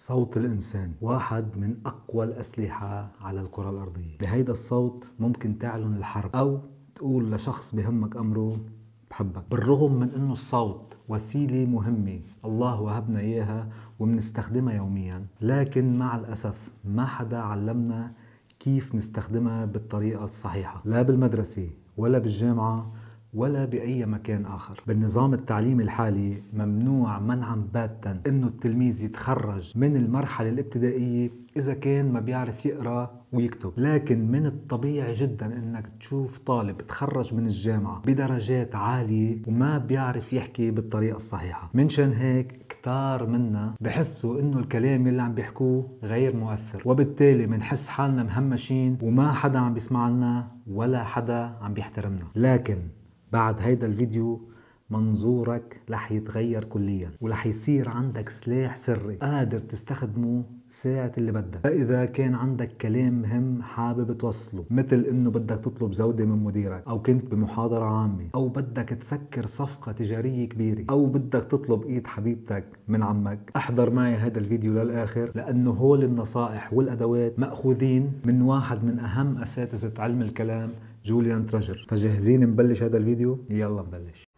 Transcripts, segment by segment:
صوت الإنسان واحد من أقوى الأسلحة على الكرة الأرضية. بهيدا الصوت ممكن تعلن الحرب أو تقول لشخص بهمك أمره بحبك. بالرغم من أنه الصوت وسيلة مهمة الله وهبنا إياها وبنستخدمها يوميا لكن مع الأسف ما حدا علمنا كيف نستخدمها بالطريقة الصحيحة. لا بالمدرسة ولا بالجامعة ولا بأي مكان آخر. بالنظام التعليمي الحالي ممنوع منعا باتا أنه التلميذ يتخرج من المرحلة الابتدائية إذا كان ما بيعرف يقرأ ويكتب. لكن من الطبيعي جدا إنك تشوف طالب تخرج من الجامعة بدرجات عالية وما بيعرف يحكي بالطريقة الصحيحة. منشان هيك كتار منا بحسوا إنه الكلام اللي عم بيحكوه غير مؤثر. وبالتالي بنحس حالنا مهمشين وما حدا عم بيسمع لنا ولا حدا عم بيحترمنا. لكن بعد هيدا الفيديو منظورك رح يتغير كليا ورح يصير عندك سلاح سري قادر تستخدمه ساعة اللي بدك. فإذا كان عندك كلام مهم حابب توصله مثل إنه بدك تطلب زودة من مديرك أو كنت بمحاضرة عامة أو بدك تسكر صفقة تجارية كبيرة أو بدك تطلب إيد حبيبتك من عمك أحضر معي هذا الفيديو للآخر لأنه هول النصائح والأدوات مأخوذين من واحد من أهم أساتذة علم الكلام جوليان تراجر فجاهزين نبلش هذا الفيديو؟ يلا نبلش.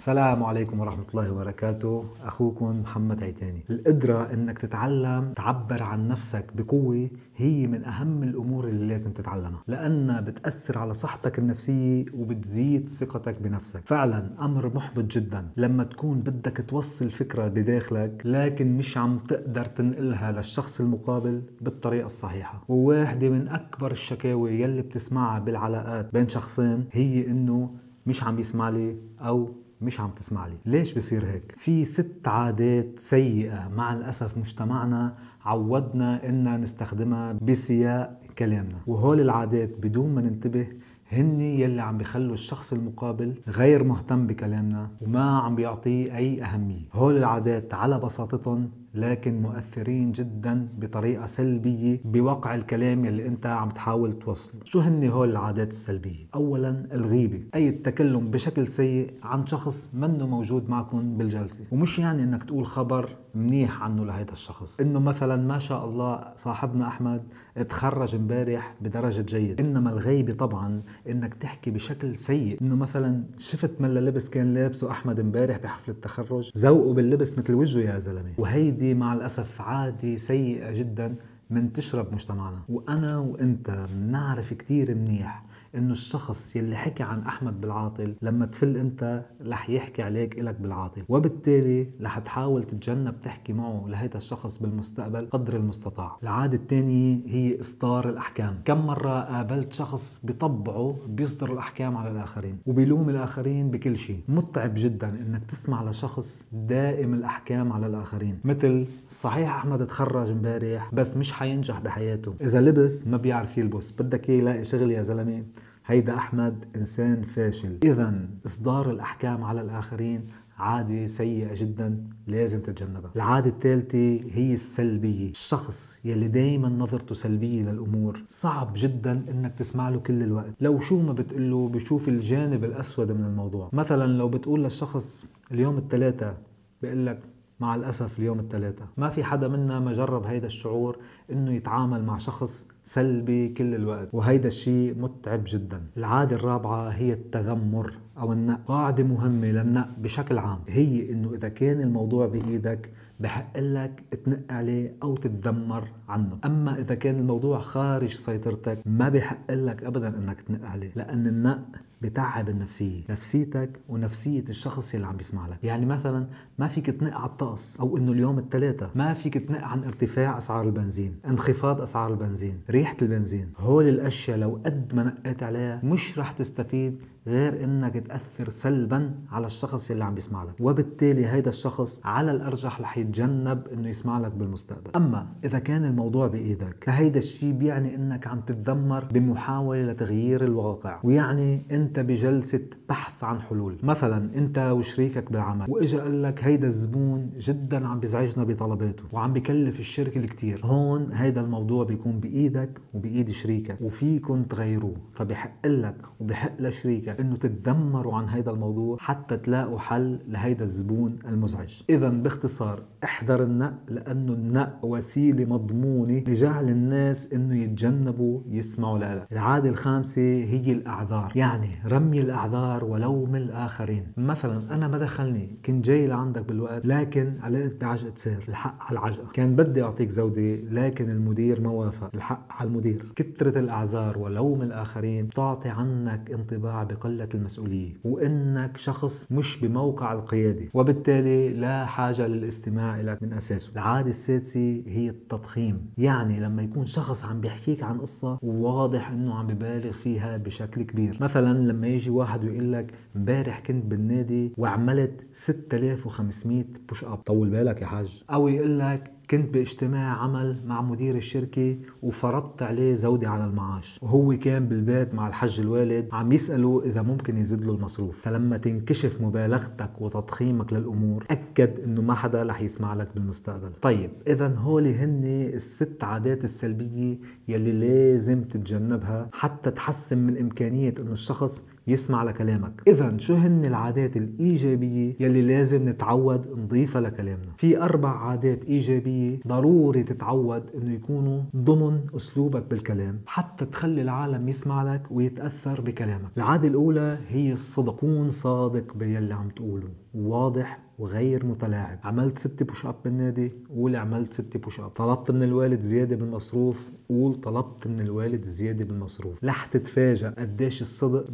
السلام عليكم ورحمة الله وبركاته. أخوكم محمد عيتاني. القدرة أنك تتعلم تعبر عن نفسك بقوة هي من أهم الأمور اللي لازم تتعلمها لأنها بتأثر على صحتك النفسية وبتزيد ثقتك بنفسك. فعلا أمر محبط جدا لما تكون بدك توصل فكرة بداخلك لكن مش عم تقدر تنقلها للشخص المقابل بالطريقة الصحيحة. وواحدة من أكبر الشكاوي يلي بتسمعها بالعلاقات بين شخصين هي إنه مش عم يسمع لي أو مش عم تسمع لي. ليش بصير هيك؟ في ست عادات سيئة. مع الأسف مجتمعنا عودنا إننا نستخدمها بسياق كلامنا. وهول العادات بدون ما ننتبه هن يلي عم بيخلوا الشخص المقابل غير مهتم بكلامنا وما عم بيعطيه أي أهمية. هول العادات على بساطتهم لكن مؤثرين جدا بطريقة سلبية بواقع الكلام يلي أنت عم تحاول توصله. شو هن هول العادات السلبية؟ اولا الغيبة. أي التكلم بشكل سيء عن شخص منه موجود معكم بالجلسة. ومش يعني إنك تقول خبر منيح عنه لهيدا الشخص. إنه مثلا ما شاء الله صاحبنا أحمد تخرج امبارح بدرجة جيد إنما الغيبة طبعا إنك تحكي بشكل سيء. إنه مثلا شفت من لبس كان لابسه أحمد امبارح بحفلة التخرج؟ ذوقه باللبس مثل وجهه يا زلمة. وهيدي هيدي مع الأسف عادة سيئة جدا منتشرة بمجتمعنا وأنا وأنت بنعرف كتير منيح. إنه الشخص يلي حكى عن أحمد بالعاطل لما تفل أنت رح يحكي عليك إلك بالعاطل. وبالتالي رح تحاول تتجنب تحكي معه لهيدا الشخص بالمستقبل قدر المستطاع. العادة الثانية هي إصدار الأحكام. كم مرة قابلت شخص بطبعه بيصدر الأحكام على الآخرين وبيلوم الآخرين بكل شيء. متعب جدا إنك تسمع لشخص دائم الأحكام على الآخرين. مثل صحيح أحمد تخرج امبارح بس مش حينجح بحياته. إذا لبس ما بيعرف يلبس. بدك إياه يلاقي شغل يا زلمة. هيدا أحمد إنسان فاشل. إذا إصدار الأحكام على الآخرين عادة سيئة جدا لازم تتجنبها. العادة الثالثة هي السلبية. الشخص يلي دايما نظرته سلبية للأمور صعب جدا إنك تسمع له كل الوقت. لو شو ما بتقله بشوف الجانب الأسود من الموضوع. مثلا لو بتقول للشخص اليوم الثلاثة بيقول لك مع الأسف اليوم الثلاثة ما في حدا منا ما جرب هيدا الشعور إنه يتعامل مع شخص سلبي كل الوقت وهيدا الشيء متعب جدا. العادة الرابعة هي التذمر أو النق قاعدة مهمة للنق بشكل عام هي إنه إذا كان الموضوع بإيدك بحق لك تنق عليه أو تتذمر عنه. أما إذا كان الموضوع خارج سيطرتك ما بحق لك ابدا إنك تنق عليه لأن النق بتعب النفسية. نفسيتك ونفسية الشخص اللي عم بيسمع لك. يعني مثلا ما فيك تنق على الطقس أو إنه اليوم الثلاثة ما فيك تنق عن ارتفاع أسعار البنزين انخفاض أسعار البنزين ريحة البنزين. هول الأشياء لو قد ما نقيت عليها مش رح تستفيد غير إنك تأثر سلبا على الشخص اللي عم بيسمع لك وبالتالي هيدا الشخص على الأرجح رح يتجنب إنه يسمع لك بالمستقبل. أما إذا كان الموضوع بإيدك فهيدا الشيء بيعني إنك عم تتذمر بمحاولة لتغيير الواقع ويعني أنت بجلسة بحث عن حلول. مثلا أنت وشريكك بالعمل وإجا قال لك هيدا الزبون جدا عم بيزعجنا بطلباته وعم بكلف الشركة الكثير هون هيدا الموضوع بيكون بإيدك وبإيد شريكك وفيكم تغيروه. فبحق لك وبحق لشريكك بإمكانيتك إنه تتذمروا عن هيدا الموضوع حتى تلاقوا حل لهيدا الزبون المزعج. اذا باختصار احذر النق لأنه النق وسيلة مضمونة لجعل الناس إنه يتجنبوا يسمعوا لك العادة الخامسة هي الأعذار. يعني رمي الأعذار ولوم الآخرين. مثلا أنا ما دخلني كنت جاي لعندك بالوقت لكن علقت بعجقة سير. الحق على العجقة. كان بدي أعطيك زودة لكن المدير ما وافق. الحق على المدير. كثرة الأعذار ولوم الآخرين تعطي عنك انطباع بقلة المسؤولية وإنك شخص مش بموقع القيادة وبالتالي لا حاجة للاستماع لك من أساسه. العادة السادسة هي التضخيم يعني لما يكون شخص عم بيحكيك عن قصة وواضح إنه عم ببالغ فيها بشكل كبير. مثلا لما يجي واحد ويقول لك امبارح كنت بالنادي وعملت 6500 بوش اب طول بالك يا حاج. أو يقول لك كنت باجتماع عمل مع مدير الشركة وفرضت عليه زودة على المعاش. وهو كان بالبيت مع الحج الوالد عم يسأله إذا ممكن يزيد له المصروف. فلما تنكشف مبالغتك وتضخيمك للأمور أكد إنه ما حدا رح يسمع لك بالمستقبل. طيب إذا هولي هن الست عادات السلبية يلي لازم تتجنبها حتى تحسن من إمكانية إنه الشخص يسمع لكلامك. اذا شو هن العادات الإيجابية يلي لازم نتعود نضيفها لكلامنا؟ في أربع عادات إيجابية ضروري تتعود إنه يكونوا ضمن أسلوبك بالكلام حتى تخلي العالم يسمع لك ويتأثر بكلامك. العادة الأولى هي الصدق. كون صادق باللي عم تقوله. واضح وغير متلاعب. عملت ست push up بالنادي؟ قول عملت ست push up طلبت من الوالد زيادة بالمصروف؟ قول طلبت من الوالد زيادة بالمصروف. رح تتفاجئ قديش الصدق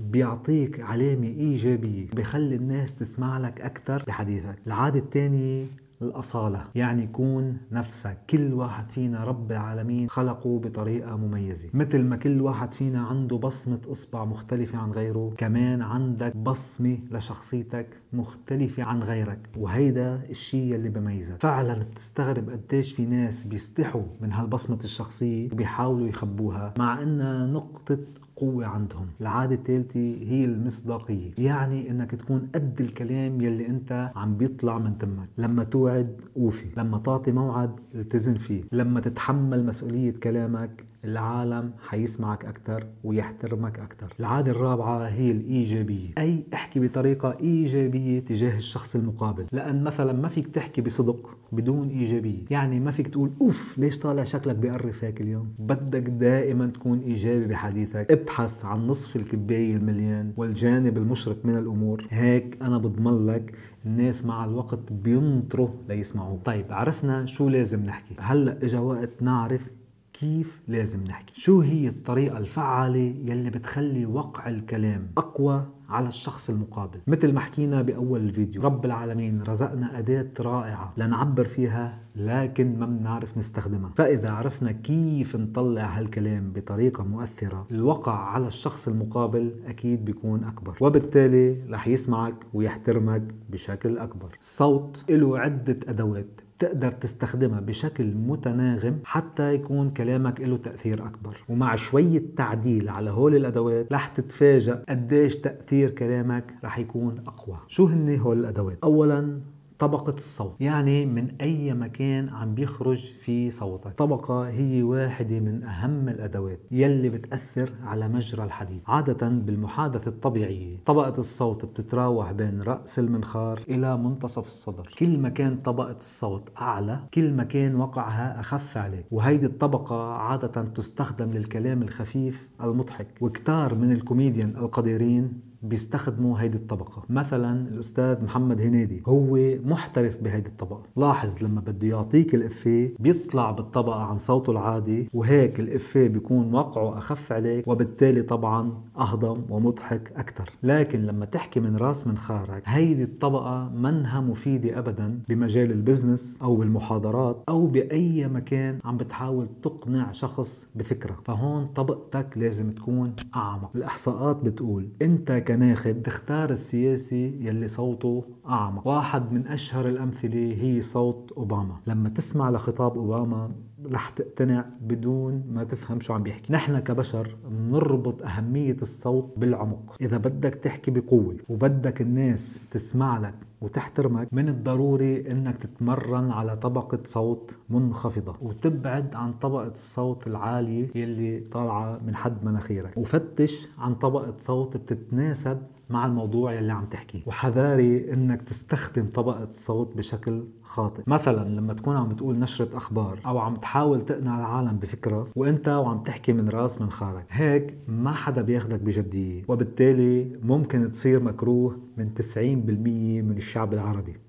بيعطيك علامة إيجابية بخلي الناس تسمع لك أكثر بحديثك العادة الثانية الأصالة يعني كون نفسك كل واحد فينا رب العالمين خلقه بطريقة مميزة. مثل ما كل واحد فينا عنده بصمة إصبع مختلفة عن غيره كمان عندك بصمة لشخصيتك مختلفة عن غيرك وهيدا الشيء اللي بميزك. فعلا بتستغرب قديش في ناس بيستحوا من هالبصمة الشخصية وبيحاولوا يخبوها مع إنها نقطة قوة عندهم. العادة الثالثة هي المصداقية. يعني إنك تكون قد الكلام يلي أنت عم بيطلع من تمك. لما توعد اوفي لما تعطي موعد التزم فيه. لما تتحمل مسؤولية كلامك العالم حيسمعك أكثر ويحترمك أكثر العادة الرابعة هي الإيجابية. أي احكي بطريقة إيجابية تجاه الشخص المقابل. لأن مثلا ما فيك تحكي بصدق بدون إيجابية. يعني ما فيك تقول أوف ليش طالع شكلك بقرف هيك اليوم؟ بدك دائما تكون إيجابي بحديثك. ابحث عن نصف الكباية المليان والجانب المشرق من الأمور. هيك أنا بضمن لك الناس مع الوقت بينطروا ليسمعوك. طيب عرفنا شو لازم نحكي. هلأ إجا وقت نعرف كيف لازم نحكي. شو هي الطريقة الفعالة يلي بتخلي وقع الكلام أقوى على الشخص المقابل مثل ما حكينا بأول الفيديو. رب العالمين رزقنا أداة رائعة لنعبر فيها لكن ما بنعرف نستخدمها. فإذا عرفنا كيف نطلع هالكلام بطريقة مؤثرة الوقع على الشخص المقابل أكيد بيكون أكبر. وبالتالي رح يسمعك ويحترمك بشكل أكبر. الصوت له عدة أدوات. تقدر تستخدمها بشكل متناغم حتى يكون كلامك له تأثير أكبر ومع شوية تعديل على هول الأدوات رح تتفاجأ قديش تأثير كلامك رح يكون أقوى شو هن هول الأدوات؟ أولا طبقة الصوت. يعني من أي مكان عم بيخرج في صوتك. طبقة هي واحدة من أهم الأدوات يلي بتأثر على مجرى الحديث عادة بالمحادثة الطبيعية طبقة الصوت بتتراوح بين رأس المنخار إلى منتصف الصدر. كل ما كان طبقة الصوت أعلى كل ما كان وقعها أخف عليك. وهيدي الطبقة عادة تستخدم للكلام الخفيف المضحك. وكتار من الكوميديان القديرين بيستخدموا هيدي الطبقة. مثلا الأستاذ محمد هنيدي هو محترف بهيدي الطبقة. لاحظ لما بده يعطيك الإفيه بيطلع بالطبقة عن صوته العادي وهيك الإفيه بيكون وقعه أخف عليك وبالتالي طبعا أهضم ومضحك أكثر لكن لما تحكي من راس منخارك هيدي الطبقة منها مفيدة أبدا بمجال ال business أو بالمحاضرات أو بأي مكان عم بتحاول تقنع شخص بفكرة. فهون طبقتك لازم تكون أعمق. الإحصاءات بتقول أنت كناخب تختار السياسي يلي صوته أعمق. واحد من أشهر الأمثلة هي صوت أوباما. لما تسمع لخطاب أوباما رح تقتنع بدون ما تفهم شو عم بيحكي. نحن كبشر بنربط أهمية الصوت بالعمق. إذا بدك تحكي بقوة وبدك الناس تسمع لك وتحترمك من الضروري إنك تتمرن على طبقة صوت منخفضة. وتبعد عن طبقة الصوت العالية يلي طالعة من حد مناخيرك. وفتش عن طبقة صوت بتتناسب مع الموضوع يلي عم تحكيه. وحذاري إنك تستخدم طبقة الصوت بشكل خاطئ. مثلا لما تكون عم تقول نشرة أخبار أو عم تحاول تقنع العالم بفكرة وإنت وعم تحكي من رأس منخارك هيك ما حدا بياخدك بجدية. وبالتالي ممكن تصير مكروه من 90% من الشعب العربي.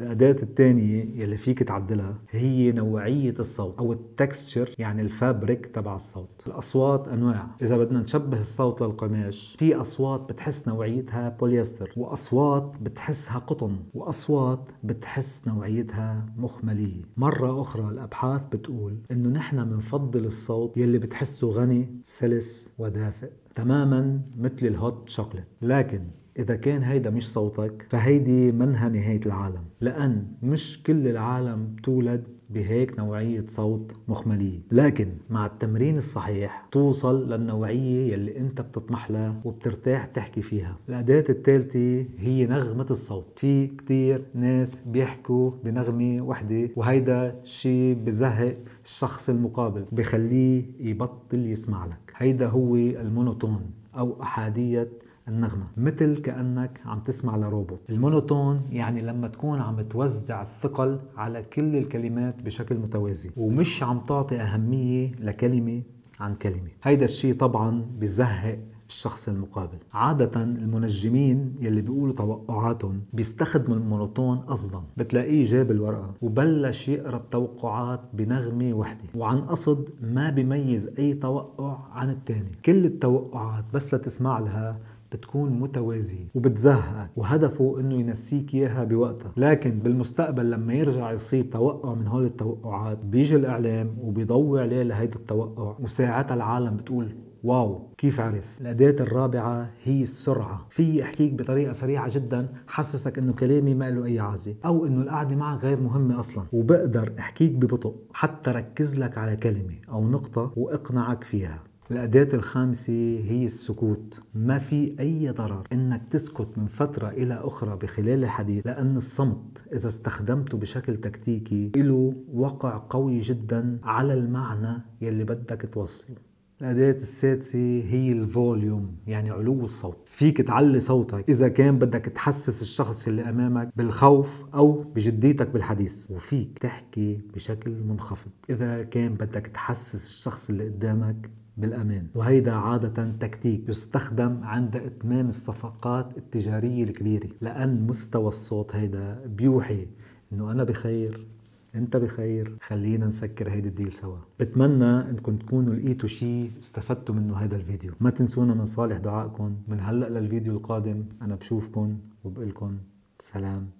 الأداة الثانية يلي فيك تعدلها هي نوعية الصوت أو ال texture يعني ال fabric تبع الصوت. الأصوات أنواع. إذا بدنا نشبه الصوت للقماش في أصوات بتحس نوعيتها بوليستر وأصوات بتحسها قطن وأصوات بتحس نوعيتها مخملية. مرة أخرى الأبحاث بتقول إنه نحن بنفضل الصوت يلي بتحسه غني سلس ودافئ تماما مثل ال hot chocolate. لكن إذا كان هيدا مش صوتك فهيدي منها نهاية العالم. لأن مش كل العالم تولد بهيك نوعية صوت مخملية لكن مع التمرين الصحيح توصل للنوعية يلي أنت بتطمح لها وبترتاح تحكي فيها. الأداة الثالثة هي نغمة الصوت. في كتير ناس بيحكوا بنغمة وحدة وهيدا الشيء بزهق الشخص المقابل بخليه يبطل يسمع لك. هيدا هو المونوتون أو أحادية النغمة مثل كأنك عم تسمع لروبوت. ال monotone يعني لما تكون عم توزع الثقل على كل الكلمات بشكل متوازي ومش عم تعطي أهمية لكلمة عن كلمة. هيدا الشيء طبعا بزهق الشخص المقابل. عادة المنجمين يلي بيقولوا توقعاتهم بيستخدموا ال monotone قصدا بتلاقيه جاب الورقة وبلش يقرأ التوقعات بنغمة وحدة وعن قصد ما بيميز أي توقع عن الثاني كل التوقعات بس لتسمع لها بتكون متوازية وبتزهقك وهدفه إنه ينسيك إياها بوقتها. لكن بالمستقبل لما يرجع يصيب توقع من هول التوقعات بيجي الإعلام وبيضوي عليه لهيدا التوقع وساعتها العالم بتقول واو كيف عرف؟ الأداة الرابعة هي السرعة. في أحكيك بطريقة سريعة جدا حسسك أنه كلامي ما له أي عازة أو أنه القعدة معك غير مهمة أصلا. وبقدر أحكيك ببطء حتى ركز لك على كلمة أو نقطة وأقنعك فيها. الأداة الخامسة هي السكوت. ما في أي ضرر إنك تسكت من فترة إلى أخرى بخلال الحديث لأن الصمت إذا استخدمته بشكل تكتيكي له وقع قوي جدا على المعنى يلي بدك توصله. الأداة السادسة هي الفوليوم يعني علو الصوت. فيك تعلي صوتك إذا كان بدك تحسس الشخص اللي أمامك بالخوف أو بجديتك بالحديث. وفيك تحكي بشكل منخفض. إذا كان بدك تحسس الشخص اللي قدامك بالأمان. وهيدا عادة تكتيك يستخدم عند إتمام الصفقات التجارية الكبيرة لأن مستوى الصوت هيدا بيوحي إنه أنا بخير أنت بخير خلينا نسكر هيدي الديل سوا. بتمنى إنكم تكونوا لقيتوا شيء استفدتوا منه هذا الفيديو. ما تنسونا من صالح دعائكم. من هلأ للفيديو القادم أنا بشوفكم وبقلكم سلام.